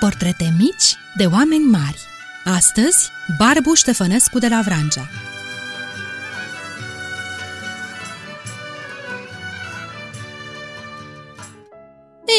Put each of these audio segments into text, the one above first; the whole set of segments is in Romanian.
portrete mici de oameni mari. Astăzi, Barbu Ștefănescu de la Vrancea.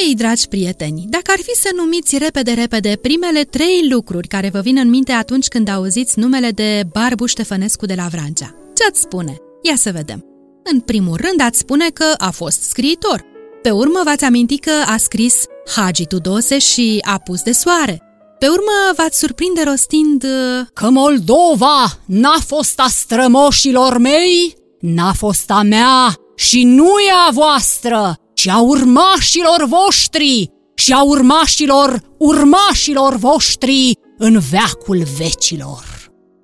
Ei, dragi prieteni, dacă ar fi să numiți repede-repede primele trei lucruri care vă vin în minte atunci când auziți numele de Barbu Ștefănescu de la Vrancea, ce ați spune? Ia să vedem. În primul rând ați spune că a fost scriitor. Pe urmă v-ați aminti că a scris Hagi Tudose și Apus de soare. Pe urmă v-ați surprinde rostind uh, Că Moldova n-a fost a strămoșilor mei, n-a fost a mea și nu e a voastră, ci a urmașilor voștri și a urmașilor urmașilor voștri în veacul vecilor.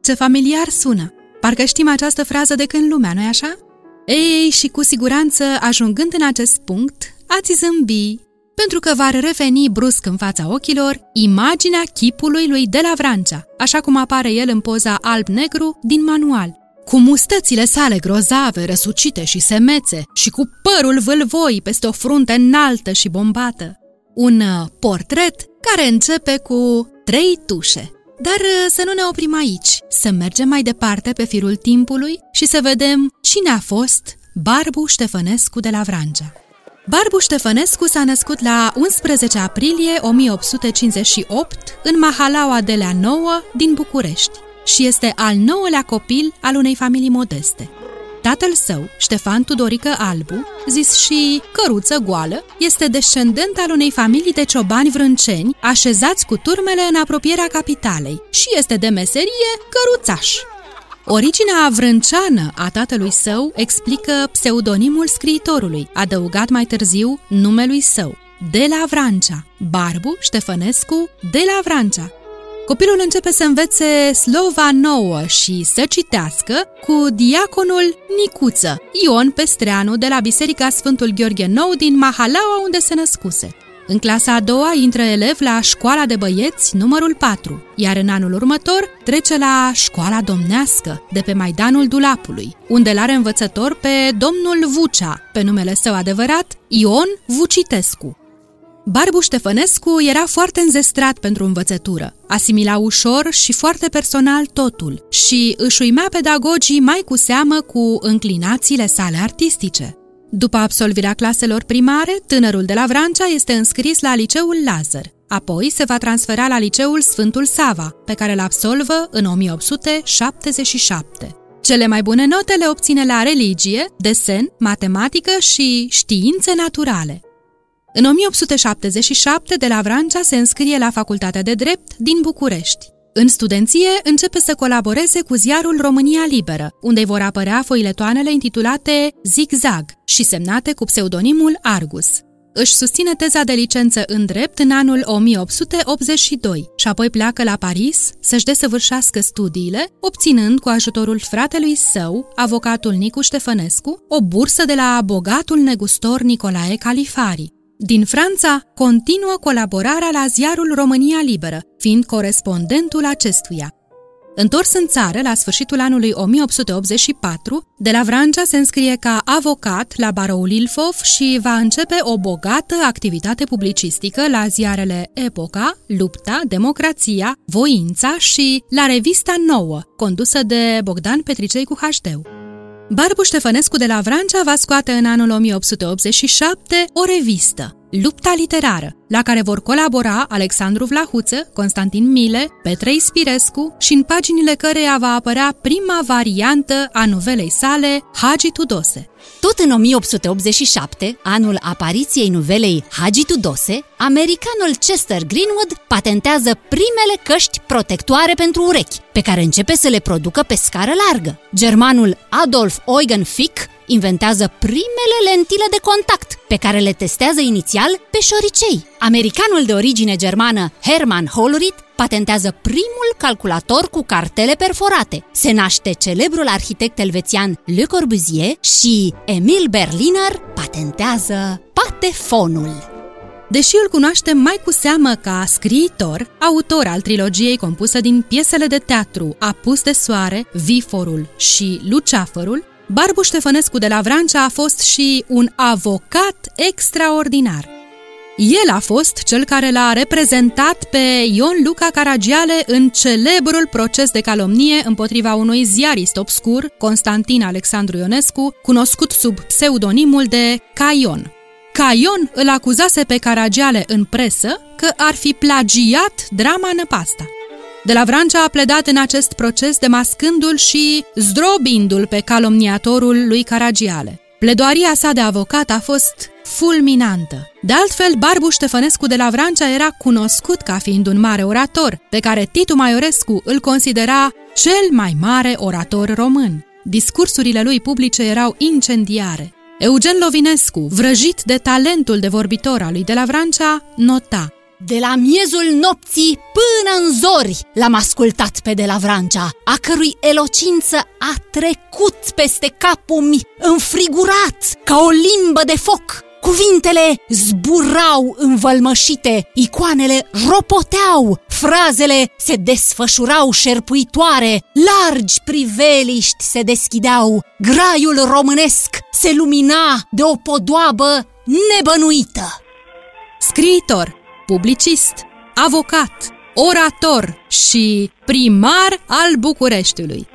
Ce familiar sună! Parcă știm această frază de când lumea, nu-i așa? Ei, și cu siguranță, ajungând în acest punct, ați zâmbi, pentru că va reveni brusc în fața ochilor imaginea chipului lui de la Vrancea, așa cum apare el în poza alb-negru din manual, cu mustățile sale grozave, răsucite și semețe și cu părul vâlvoi peste o frunte înaltă și bombată. Un uh, portret care începe cu trei tușe. Dar uh, să nu ne oprim aici, să mergem mai departe pe firul timpului și să vedem cine a fost Barbu Ștefănescu de la Vrancea. Barbu Ștefănescu s-a născut la 11 aprilie 1858 în Mahalaua de la Nouă din București și este al nouălea copil al unei familii modeste. Tatăl său, Ștefan Tudorică Albu, zis și Căruță Goală, este descendent al unei familii de ciobani vrânceni așezați cu turmele în apropierea capitalei și este de meserie căruțaș. Originea vrânceană a tatălui său explică pseudonimul scriitorului, adăugat mai târziu numelui său, de la Vrancea, Barbu Ștefănescu de la Vrancea. Copilul începe să învețe slova nouă și să citească cu diaconul Nicuță, Ion Pestreanu de la Biserica Sfântul Gheorghe Nou din Mahalaua unde se născuse. În clasa a doua intră elev la școala de băieți numărul 4, iar în anul următor trece la școala domnească de pe Maidanul Dulapului, unde l-are învățător pe domnul Vucea, pe numele său adevărat Ion Vucitescu. Barbu Ștefănescu era foarte înzestrat pentru învățătură, asimila ușor și foarte personal totul și își uimea pedagogii mai cu seamă cu înclinațiile sale artistice. După absolvirea claselor primare, tânărul de la Vrancea este înscris la liceul Lazar. Apoi se va transfera la liceul Sfântul Sava, pe care îl absolvă în 1877. Cele mai bune note le obține la religie, desen, matematică și științe naturale. În 1877, de la Vrancea se înscrie la Facultatea de Drept din București. În studenție începe să colaboreze cu ziarul România Liberă, unde vor apărea foiletoanele intitulate Zigzag și semnate cu pseudonimul Argus. Își susține teza de licență în drept în anul 1882 și apoi pleacă la Paris să-și desăvârșească studiile, obținând cu ajutorul fratelui său, avocatul Nicu Ștefănescu, o bursă de la bogatul negustor Nicolae Califari. Din Franța, continuă colaborarea la ziarul România Liberă, fiind corespondentul acestuia. Întors în țară la sfârșitul anului 1884, de la Vrancea se înscrie ca avocat la baroul Ilfov și va începe o bogată activitate publicistică la ziarele Epoca, Lupta, Democrația, Voința și la Revista Nouă, condusă de Bogdan Petricei cu HD. Barbu Ștefănescu de la Vrancea va scoate în anul 1887 o revistă, Lupta literară, la care vor colabora Alexandru Vlahuță, Constantin Mile, Petre Ispirescu și în paginile căreia va apărea prima variantă a novelei sale, Hagi Tudose. Tot în 1887, anul apariției novelei Hagi Tudose, americanul Chester Greenwood patentează primele căști protectoare pentru urechi, pe care începe să le producă pe scară largă. Germanul Adolf Eugen Fick inventează primele lentile de contact, pe care le testează inițial pe șoricei. Americanul de origine germană Hermann Hollerith patentează primul calculator cu cartele perforate. Se naște celebrul arhitect elvețian Le Corbusier și Emil Berliner patentează patefonul. Deși îl cunoaștem mai cu seamă ca scriitor, autor al trilogiei compusă din piesele de teatru Apus de soare, Viforul și Luceafărul, Barbu Ștefănescu de la Vrancea a fost și un avocat extraordinar. El a fost cel care l-a reprezentat pe Ion Luca Caragiale în celebrul proces de calomnie împotriva unui ziarist obscur, Constantin Alexandru Ionescu, cunoscut sub pseudonimul de Caion. Caion îl acuzase pe Caragiale în presă că ar fi plagiat drama Năpasta. De la Vrancea a pledat în acest proces demascându-l și zdrobindu-l pe calomniatorul lui Caragiale. Pledoaria sa de avocat a fost fulminantă. De altfel, Barbu Ștefănescu de la Vrancea era cunoscut ca fiind un mare orator, pe care Titu Maiorescu îl considera cel mai mare orator român. Discursurile lui publice erau incendiare. Eugen Lovinescu, vrăjit de talentul de vorbitor al lui de la Vrancea, nota de la miezul nopții până în zori l-am ascultat pe de la Vrancea, a cărui elocință a trecut peste capul mi, înfrigurat ca o limbă de foc. Cuvintele zburau învălmășite, icoanele ropoteau, frazele se desfășurau șerpuitoare, largi priveliști se deschideau, graiul românesc se lumina de o podoabă nebănuită. Scriitor, publicist, avocat, orator și primar al Bucureștiului.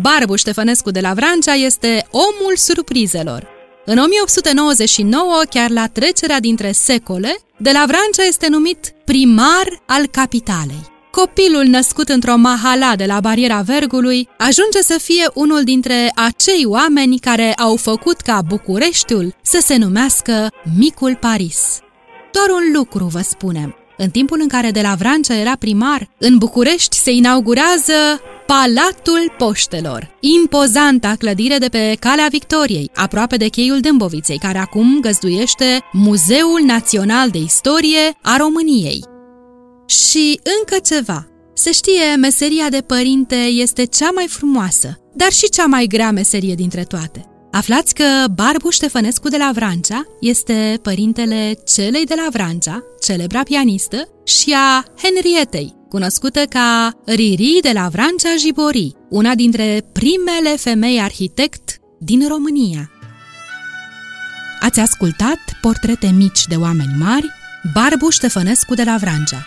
Barbu Ștefănescu de la Vrancea este omul surprizelor. În 1899, chiar la trecerea dintre secole, de la Vrancea este numit primar al capitalei. Copilul născut într-o mahala de la bariera Vergului ajunge să fie unul dintre acei oameni care au făcut ca Bucureștiul să se numească Micul Paris. Doar un lucru vă spunem. În timpul în care de la Vrancea era primar, în București se inaugurează Palatul Poștelor, impozanta clădire de pe Calea Victoriei, aproape de cheiul Dâmboviței, care acum găzduiește Muzeul Național de Istorie a României. Și încă ceva. Se știe, meseria de părinte este cea mai frumoasă, dar și cea mai grea meserie dintre toate. Aflați că Barbu Ștefănescu de la Vrancea este părintele celei de la Vrancea, celebra pianistă, și a Henrietei, cunoscută ca Riri de la Vrancea Jibori, una dintre primele femei arhitect din România. Ați ascultat portrete mici de oameni mari, Barbu Ștefănescu de la Vrancea.